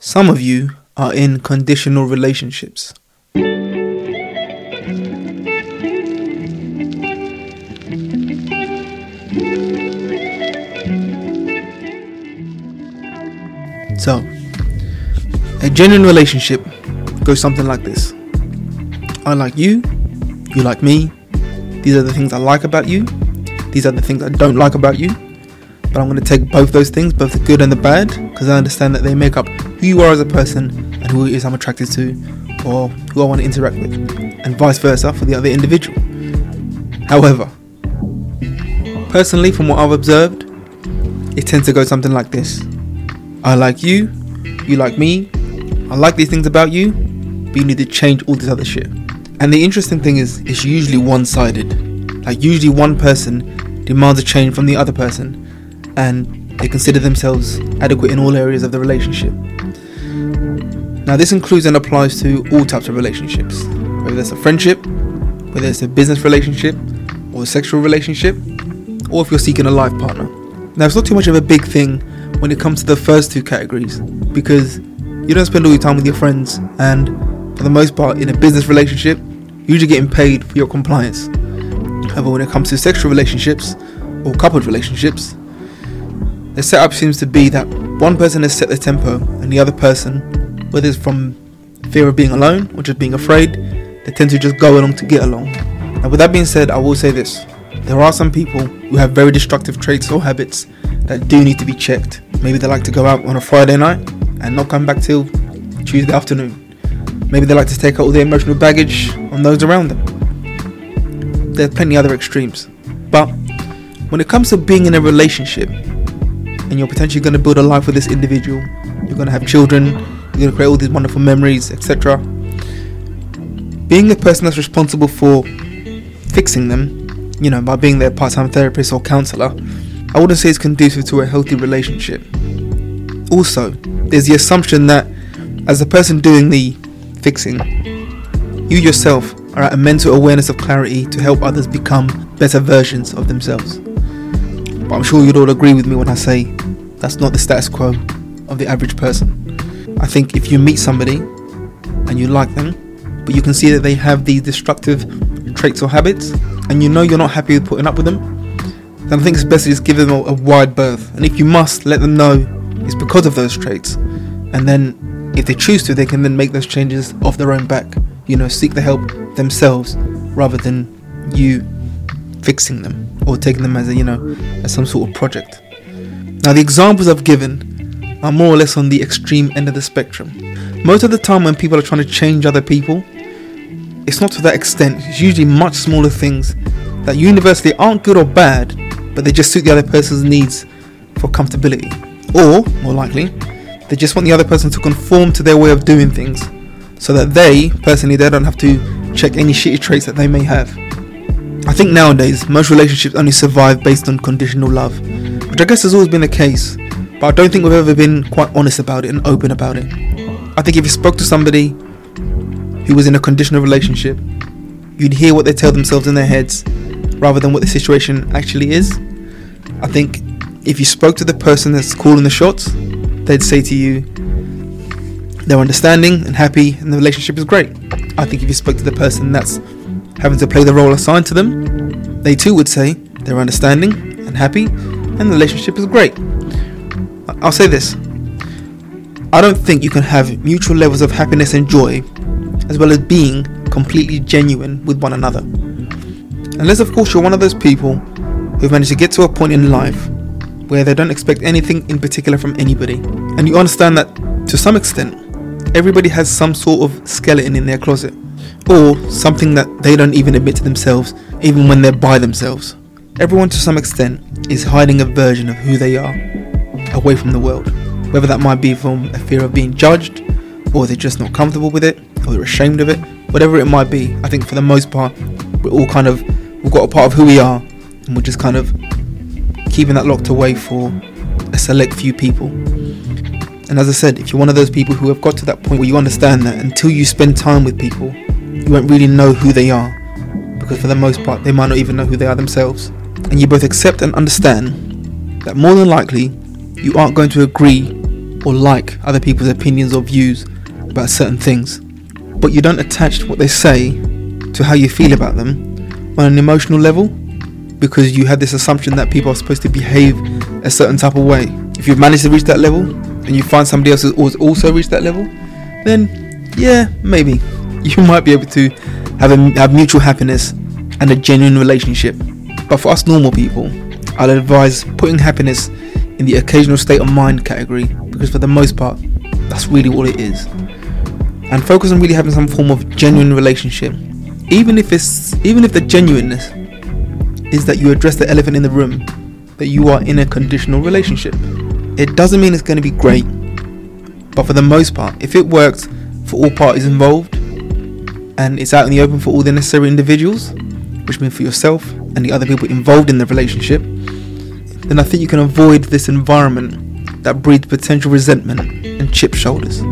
Some of you are in conditional relationships. So, a genuine relationship goes something like this I like you, you like me, these are the things I like about you, these are the things I don't like about you. But I'm going to take both those things, both the good and the bad, because I understand that they make up who you are as a person and who it is I'm attracted to or who I want to interact with, and vice versa for the other individual. However, personally, from what I've observed, it tends to go something like this I like you, you like me, I like these things about you, but you need to change all this other shit. And the interesting thing is, it's usually one sided. Like, usually one person demands a change from the other person, and they consider themselves adequate in all areas of the relationship. Now, this includes and applies to all types of relationships, whether it's a friendship, whether it's a business relationship, or a sexual relationship, or if you're seeking a life partner. Now, it's not too much of a big thing when it comes to the first two categories because you don't spend all your time with your friends, and for the most part, in a business relationship, you're usually getting paid for your compliance. However, when it comes to sexual relationships or coupled relationships, the setup seems to be that one person has set the tempo and the other person, whether it's from fear of being alone or just being afraid, they tend to just go along to get along. Now, with that being said, I will say this there are some people who have very destructive traits or habits that do need to be checked. Maybe they like to go out on a Friday night and not come back till Tuesday afternoon. Maybe they like to take out all their emotional baggage on those around them. There are plenty other extremes. But when it comes to being in a relationship and you're potentially going to build a life with this individual, you're going to have children, you're going to create all these wonderful memories, etc. Being a person that's responsible for fixing them, you know, by being their part time therapist or counselor, I wouldn't say it's conducive to a healthy relationship. Also, there's the assumption that as the person doing the fixing, you yourself are at a mental awareness of clarity to help others become better versions of themselves. But I'm sure you'd all agree with me when I say that's not the status quo of the average person. I think if you meet somebody and you like them, but you can see that they have these destructive traits or habits, and you know you're not happy with putting up with them, then I think it's best to just give them a, wide berth. And if you must, let them know it's because of those traits. And then, if they choose to, they can then make those changes off their own back. You know, seek the help themselves rather than you fixing them or taking them as a, you know, as some sort of project. Now, the examples I've given are more or less on the extreme end of the spectrum. Most of the time, when people are trying to change other people, it's not to that extent. It's usually much smaller things that universally aren't good or bad, but they just suit the other person's needs for comfortability. Or, more likely, they just want the other person to conform to their way of doing things so that they, personally, they don't have to check any shitty traits that they may have. I think nowadays, most relationships only survive based on conditional love, which I guess has always been the case, but I don't think we've ever been quite honest about it and open about it. I think if you spoke to somebody who was in a conditional relationship, you'd hear what they tell themselves in their heads rather than what the situation actually is. I think if you spoke to the person that's calling the shots, they'd say to you they're understanding and happy and the relationship is great. I think if you spoke to the person that's having to play the role assigned to them, they too would say they're understanding and happy and the relationship is great. I'll say this I don't think you can have mutual levels of happiness and joy as well as being completely genuine with one another. Unless, of course, you're one of those people who've managed to get to a point in life where they don't expect anything in particular from anybody, and you understand that to some extent, everybody has some sort of skeleton in their closet, or something that they don't even admit to themselves, even when they're by themselves. Everyone, to some extent, is hiding a version of who they are away from the world, whether that might be from a fear of being judged, or they're just not comfortable with it, or they're ashamed of it, whatever it might be. I think for the most part, we're all kind of we've got a part of who we are, and we're just kind of keeping that locked away for a select few people. And as I said, if you're one of those people who have got to that point where you understand that until you spend time with people, you won't really know who they are, because for the most part, they might not even know who they are themselves. And you both accept and understand that more than likely, you aren't going to agree or like other people's opinions or views about certain things, but you don't attach what they say to how you feel about them on an emotional level because you have this assumption that people are supposed to behave a certain type of way. If you've managed to reach that level and you find somebody else who's also reached that level, then yeah, maybe you might be able to have a, have mutual happiness and a genuine relationship. But for us normal people, I'd advise putting happiness in the occasional state of mind category because for the most part, that's really all it is. And focus on really having some form of genuine relationship, even if it's even if the genuineness is that you address the elephant in the room, that you are in a conditional relationship. It doesn't mean it's going to be great, but for the most part, if it works for all parties involved and it's out in the open for all the necessary individuals, which means for yourself and the other people involved in the relationship, then I think you can avoid this environment that breeds potential resentment and chip shoulders.